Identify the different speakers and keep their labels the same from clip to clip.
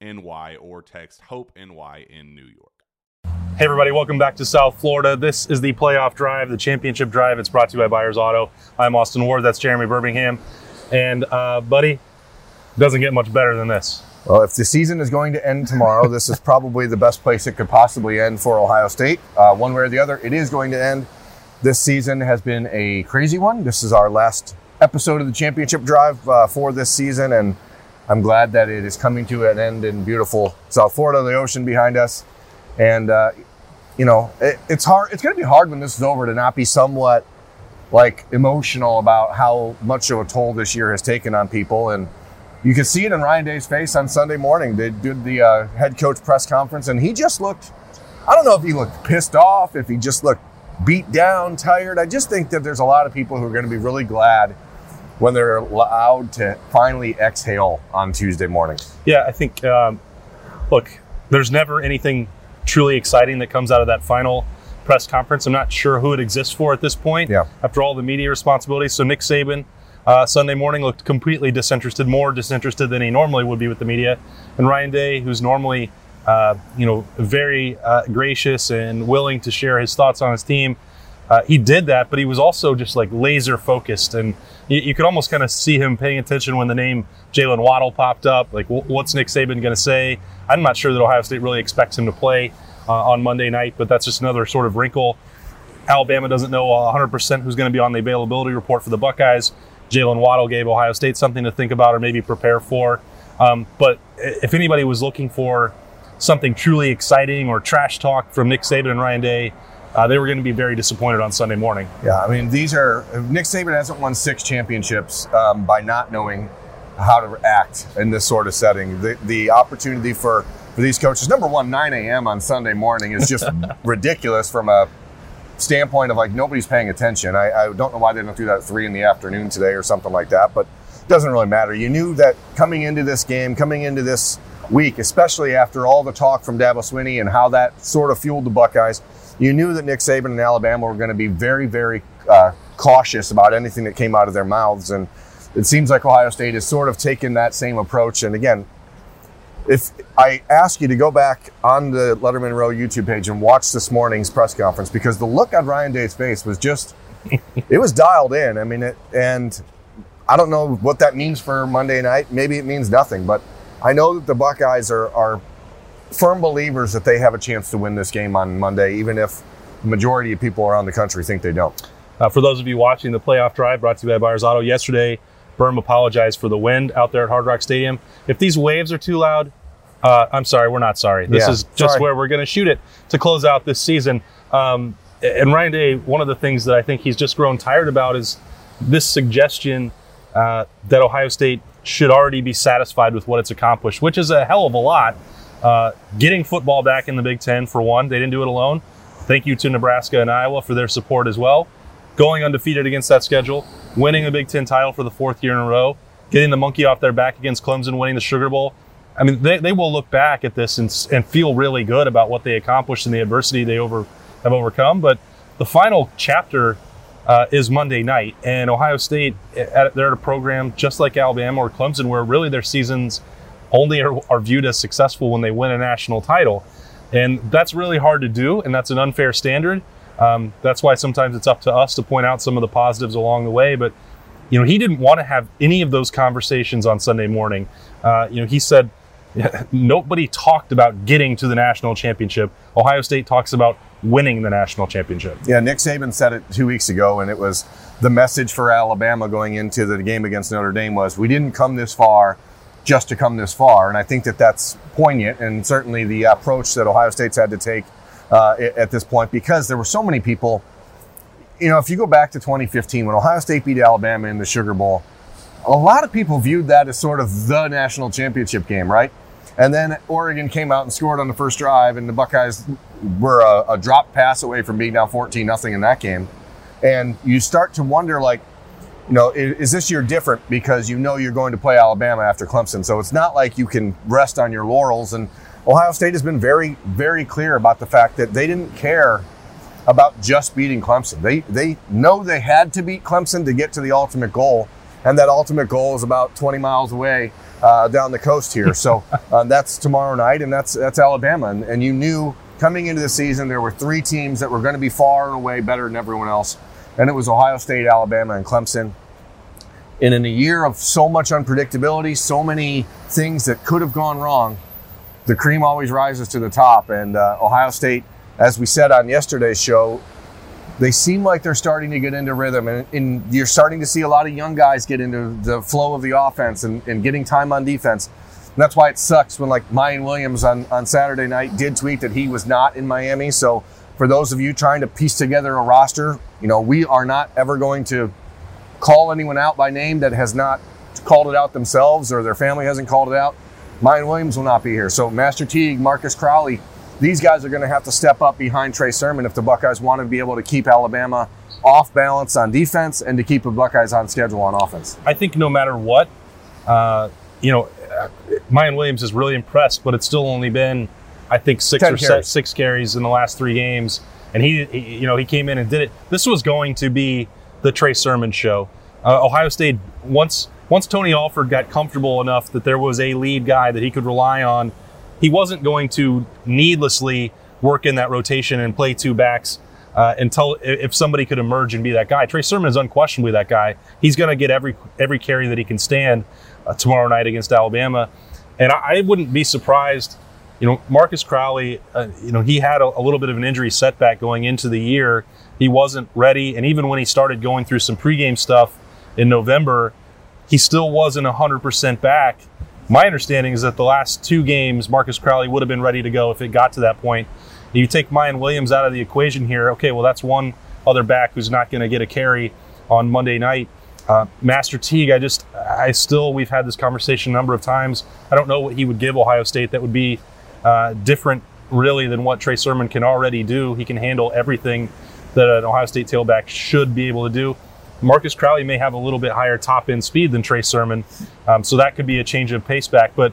Speaker 1: NY or text Hope NY in New York.
Speaker 2: Hey, everybody, welcome back to South Florida. This is the playoff drive, the championship drive. It's brought to you by Byers Auto. I'm Austin Ward, that's Jeremy Birmingham. And, uh, buddy, doesn't get much better than this.
Speaker 3: Well, if the season is going to end tomorrow, this is probably the best place it could possibly end for Ohio State. Uh, one way or the other, it is going to end. This season has been a crazy one. This is our last episode of the championship drive uh, for this season, and I'm glad that it is coming to an end in beautiful South Florida, the ocean behind us. And, uh, you know, it, it's hard. It's going to be hard when this is over to not be somewhat like emotional about how much of a toll this year has taken on people. And you can see it in Ryan Day's face on Sunday morning. They did the uh, head coach press conference, and he just looked, I don't know if he looked pissed off, if he just looked beat down, tired. I just think that there's a lot of people who are going to be really glad when they're allowed to finally exhale on Tuesday morning.
Speaker 2: Yeah, I think, um, look, there's never anything truly exciting that comes out of that final press conference. I'm not sure who it exists for at this point
Speaker 3: Yeah.
Speaker 2: after all the media responsibilities. So Nick Saban uh, Sunday morning looked completely disinterested, more disinterested than he normally would be with the media. And Ryan Day, who's normally, uh, you know, very uh, gracious and willing to share his thoughts on his team, uh, he did that, but he was also just like laser focused, and you, you could almost kind of see him paying attention when the name Jaylen Waddle popped up. Like, wh- what's Nick Saban going to say? I'm not sure that Ohio State really expects him to play uh, on Monday night, but that's just another sort of wrinkle. Alabama doesn't know 100% who's going to be on the availability report for the Buckeyes. Jaylen Waddle gave Ohio State something to think about or maybe prepare for. Um, but if anybody was looking for something truly exciting or trash talk from Nick Saban and Ryan Day, uh, they were going to be very disappointed on Sunday morning.
Speaker 3: Yeah, I mean, these are Nick Saban hasn't won six championships um, by not knowing how to act in this sort of setting. The, the opportunity for, for these coaches, number one, 9 a.m. on Sunday morning is just ridiculous from a standpoint of like nobody's paying attention. I, I don't know why they don't do that at three in the afternoon today or something like that, but it doesn't really matter. You knew that coming into this game, coming into this week, especially after all the talk from Dabo Swinney and how that sort of fueled the Buckeyes, you knew that Nick Saban and Alabama were going to be very, very uh, cautious about anything that came out of their mouths. And it seems like Ohio State has sort of taken that same approach. And again, if I ask you to go back on the Lettermen Row YouTube page and watch this morning's press conference, because the look on Ryan Day's face was just, it was dialed in. I mean, it, and I don't know what that means for Monday night. Maybe it means nothing, but I know that the Buckeyes are, are firm believers that they have a chance to win this game on Monday, even if the majority of people around the country think they don't.
Speaker 2: Uh, for those of you watching the playoff drive brought to you by Byers Auto, yesterday Berm apologized for the wind out there at Hard Rock Stadium. If these waves are too loud, uh, I'm sorry, we're not sorry. This
Speaker 3: Yeah,
Speaker 2: is just
Speaker 3: sorry.
Speaker 2: where we're going to shoot it to close out this season. Um, and Ryan Day, one of the things that I think he's just grown tired about is this suggestion uh, that Ohio State should already be satisfied with what it's accomplished, which is a hell of a lot. Uh, getting football back in the Big Ten, for one, they didn't do it alone. Thank you to Nebraska and Iowa for their support as well. Going undefeated against that schedule, winning a Big Ten title for the fourth year in a row, getting the monkey off their back against Clemson, winning the Sugar Bowl. I mean, they, they will look back at this and, and feel really good about what they accomplished and the adversity they over have overcome. But the final chapter uh, is Monday night, and Ohio State at, they're at a program just like Alabama or Clemson, where really their seasons only are, are viewed as successful when they win a national title, and that's really hard to do, and that's an unfair standard. Um, that's why sometimes it's up to us to point out some of the positives along the way, but you know, he didn't want to have any of those conversations on Sunday morning. Uh, you know, he said nobody talked about getting to the national championship. Ohio State talks about winning the national championship.
Speaker 3: Yeah, Nick Saban said it two weeks ago, and it was the message for Alabama going into the game against Notre Dame was we didn't come this far just to come this far, and I think that that's poignant, and certainly the approach that Ohio State's had to take uh, at this point because there were so many people. You know, if you go back to 2015 when Ohio State beat Alabama in the Sugar Bowl, a lot of people viewed that as sort of the national championship game, right? And then Oregon came out and scored on the first drive, and the Buckeyes were a, a drop pass away from being down 14 nothing in that game. And you start to wonder, like, you know, is, is this year different because you know you're going to play Alabama after Clemson? So it's not like you can rest on your laurels. And Ohio State has been very, very clear about the fact that they didn't care about just beating Clemson. They they know they had to beat Clemson to get to the ultimate goal, and that ultimate goal is about 20 miles away uh, down the coast here. So uh, that's tomorrow night, and that's that's Alabama. And, and you knew coming into the season there were three teams that were going to be far and away better than everyone else, and it was Ohio State, Alabama, and Clemson. And in a year of so much unpredictability, so many things that could have gone wrong, the cream always rises to the top. And uh, Ohio State, as we said on yesterday's show, they seem like they're starting to get into rhythm. And, and you're starting to see a lot of young guys get into the flow of the offense and, and getting time on defense. And that's why it sucks when, like, Miyan Williams on, on Saturday night did tweet that he was not in Miami. So, for those of you trying to piece together a roster, you know, we are not ever going to call anyone out by name that has not called it out themselves or their family hasn't called it out. Miyan Williams will not be here. So Master Teague, Marcus Crowley, these guys are going to have to step up behind Trey Sermon if the Buckeyes want to be able to keep Alabama off balance on defense and to keep the Buckeyes on schedule on offense.
Speaker 2: I think no matter what, uh, you know, uh, Miyan Williams is really impressed, but it's still only been, I think, six or
Speaker 3: carries.
Speaker 2: six carries in the last three games, and he, he, you know, he came in and did it. This was going to be the Trey Sermon show. Uh, Ohio State once once Tony Alford got comfortable enough that there was a lead guy that he could rely on, he wasn't going to needlessly work in that rotation and play two backs uh, until if somebody could emerge and be that guy. Trey Sermon is unquestionably that guy. He's going to get every every carry that he can stand uh, tomorrow night against Alabama, and I, I wouldn't be surprised. You know, Marcus Crowley. Uh, you know, he had a, a little bit of an injury setback going into the year. He wasn't ready, and even when he started going through some pregame stuff in November, he still wasn't 100% back. My understanding is that the last two games, Marcus Crowley would have been ready to go if it got to that point. You take Miyan Williams out of the equation here. Okay, well, that's one other back who's not going to get a carry on Monday night. Uh, Master Teague, I just, I still, we've had this conversation a number of times. I don't know what he would give Ohio State that would be uh, different, really, than what Trey Sermon can already do. He can handle everything that an Ohio State tailback should be able to do. Marcus Crowley may have a little bit higher top end speed than Trey Sermon, um, so that could be a change of pace back. But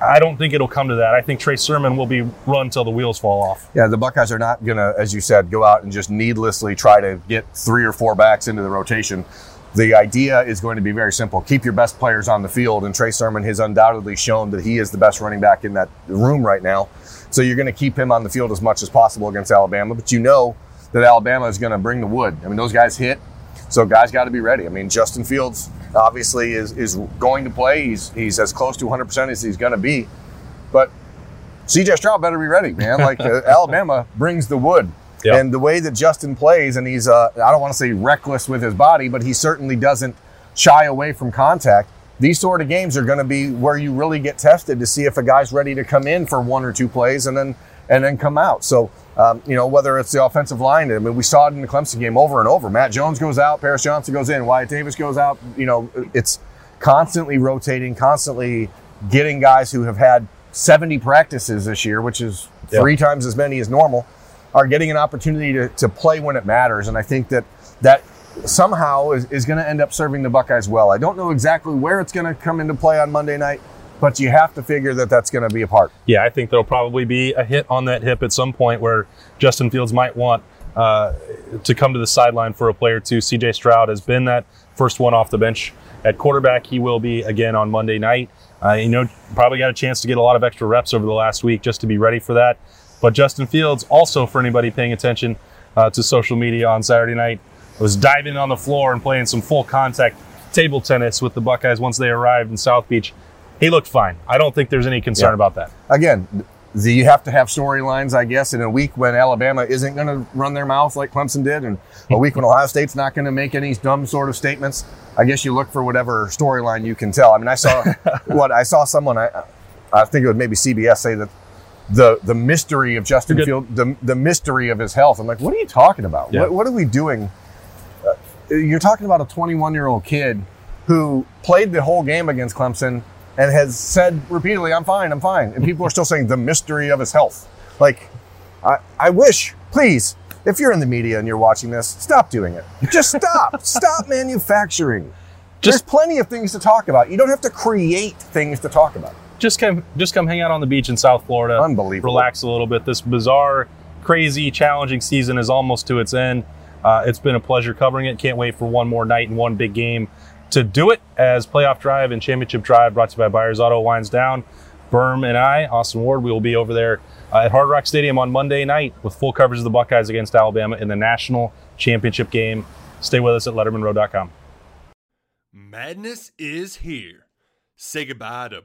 Speaker 2: I don't think it'll come to that. I think Trey Sermon will be run till the wheels fall off.
Speaker 3: Yeah, the Buckeyes are not going to, as you said, go out and just needlessly try to get three or four backs into the rotation. The idea is going to be very simple. Keep your best players on the field, and Trey Sermon has undoubtedly shown that he is the best running back in that room right now. So you're going to keep him on the field as much as possible against Alabama, but you know that Alabama is going to bring the wood. I mean, those guys hit, so guys got to be ready. I mean, Justin Fields obviously is, is going to play. He's, he's as close to 100% as he's going to be. But CJ Stroud better be ready, man. Like uh, Alabama brings the wood.
Speaker 2: Yeah.
Speaker 3: And the way that Justin plays, and he's, uh, I don't want to say reckless with his body, but he certainly doesn't shy away from contact. These sort of games are going to be where you really get tested to see if a guy's ready to come in for one or two plays and then and then come out. So um, you know whether it's the offensive line. I mean, we saw it in the Clemson game over and over. Matt Jones goes out, Paris Johnson goes in, Wyatt Davis goes out. You know, it's constantly rotating, constantly getting guys who have had 70 practices this year, which is
Speaker 2: Yep.
Speaker 3: three times as many as normal, are getting an opportunity to, to play when it matters. And I think that that somehow is, is going to end up serving the Buckeyes well. I don't know exactly where it's going to come into play on Monday night, but you have to figure that that's going to be a part.
Speaker 2: Yeah, I think there'll probably be a hit on that hip at some point where Justin Fields might want uh, to come to the sideline for a play or two. CJ Stroud has been that first one off the bench at quarterback. He will be again on Monday night. Uh, you know, probably got a chance to get a lot of extra reps over the last week just to be ready for that. But Justin Fields, also for anybody paying attention uh, to social media on Saturday night, was diving on the floor and playing some full contact table tennis with the Buckeyes once they arrived in South Beach. He looked fine. I don't think there's any concern
Speaker 3: Yeah.
Speaker 2: about that.
Speaker 3: Again, the, you have to have storylines, I guess, in a week when Alabama isn't going to run their mouth like Clemson did, and a week when Ohio State's not going to make any dumb sort of statements. I guess you look for whatever storyline you can tell. I mean, I saw what I saw someone, I, I think it was maybe CBS say that the the mystery of Justin Field, the the mystery of his health. I'm like, what are you talking about?
Speaker 2: Yeah.
Speaker 3: What, what are we doing? Uh, you're talking about a 21 year old kid who played the whole game against Clemson and has said repeatedly, "I'm fine, I'm fine," and people are still saying the mystery of his health. Like, I, I wish, please, if you're in the media and you're watching this, stop doing it. Just stop. stop manufacturing. There's
Speaker 2: Just-
Speaker 3: plenty of things to talk about. You don't have to create things to talk about.
Speaker 2: Just come just come hang out on the beach in South Florida.
Speaker 3: Unbelievable.
Speaker 2: Relax a little bit. This bizarre, crazy, challenging season is almost to its end. Uh, it's been a pleasure covering it. Can't wait for one more night and one big game to do it as playoff drive and championship drive brought to you by Byers Auto winds down. Berm and I, Austin Ward, we will be over there uh, at Hard Rock Stadium on Monday night with full coverage of the Buckeyes against Alabama in the national championship game. Stay with us at LettermenRow.com.
Speaker 4: Madness is here. Say goodbye to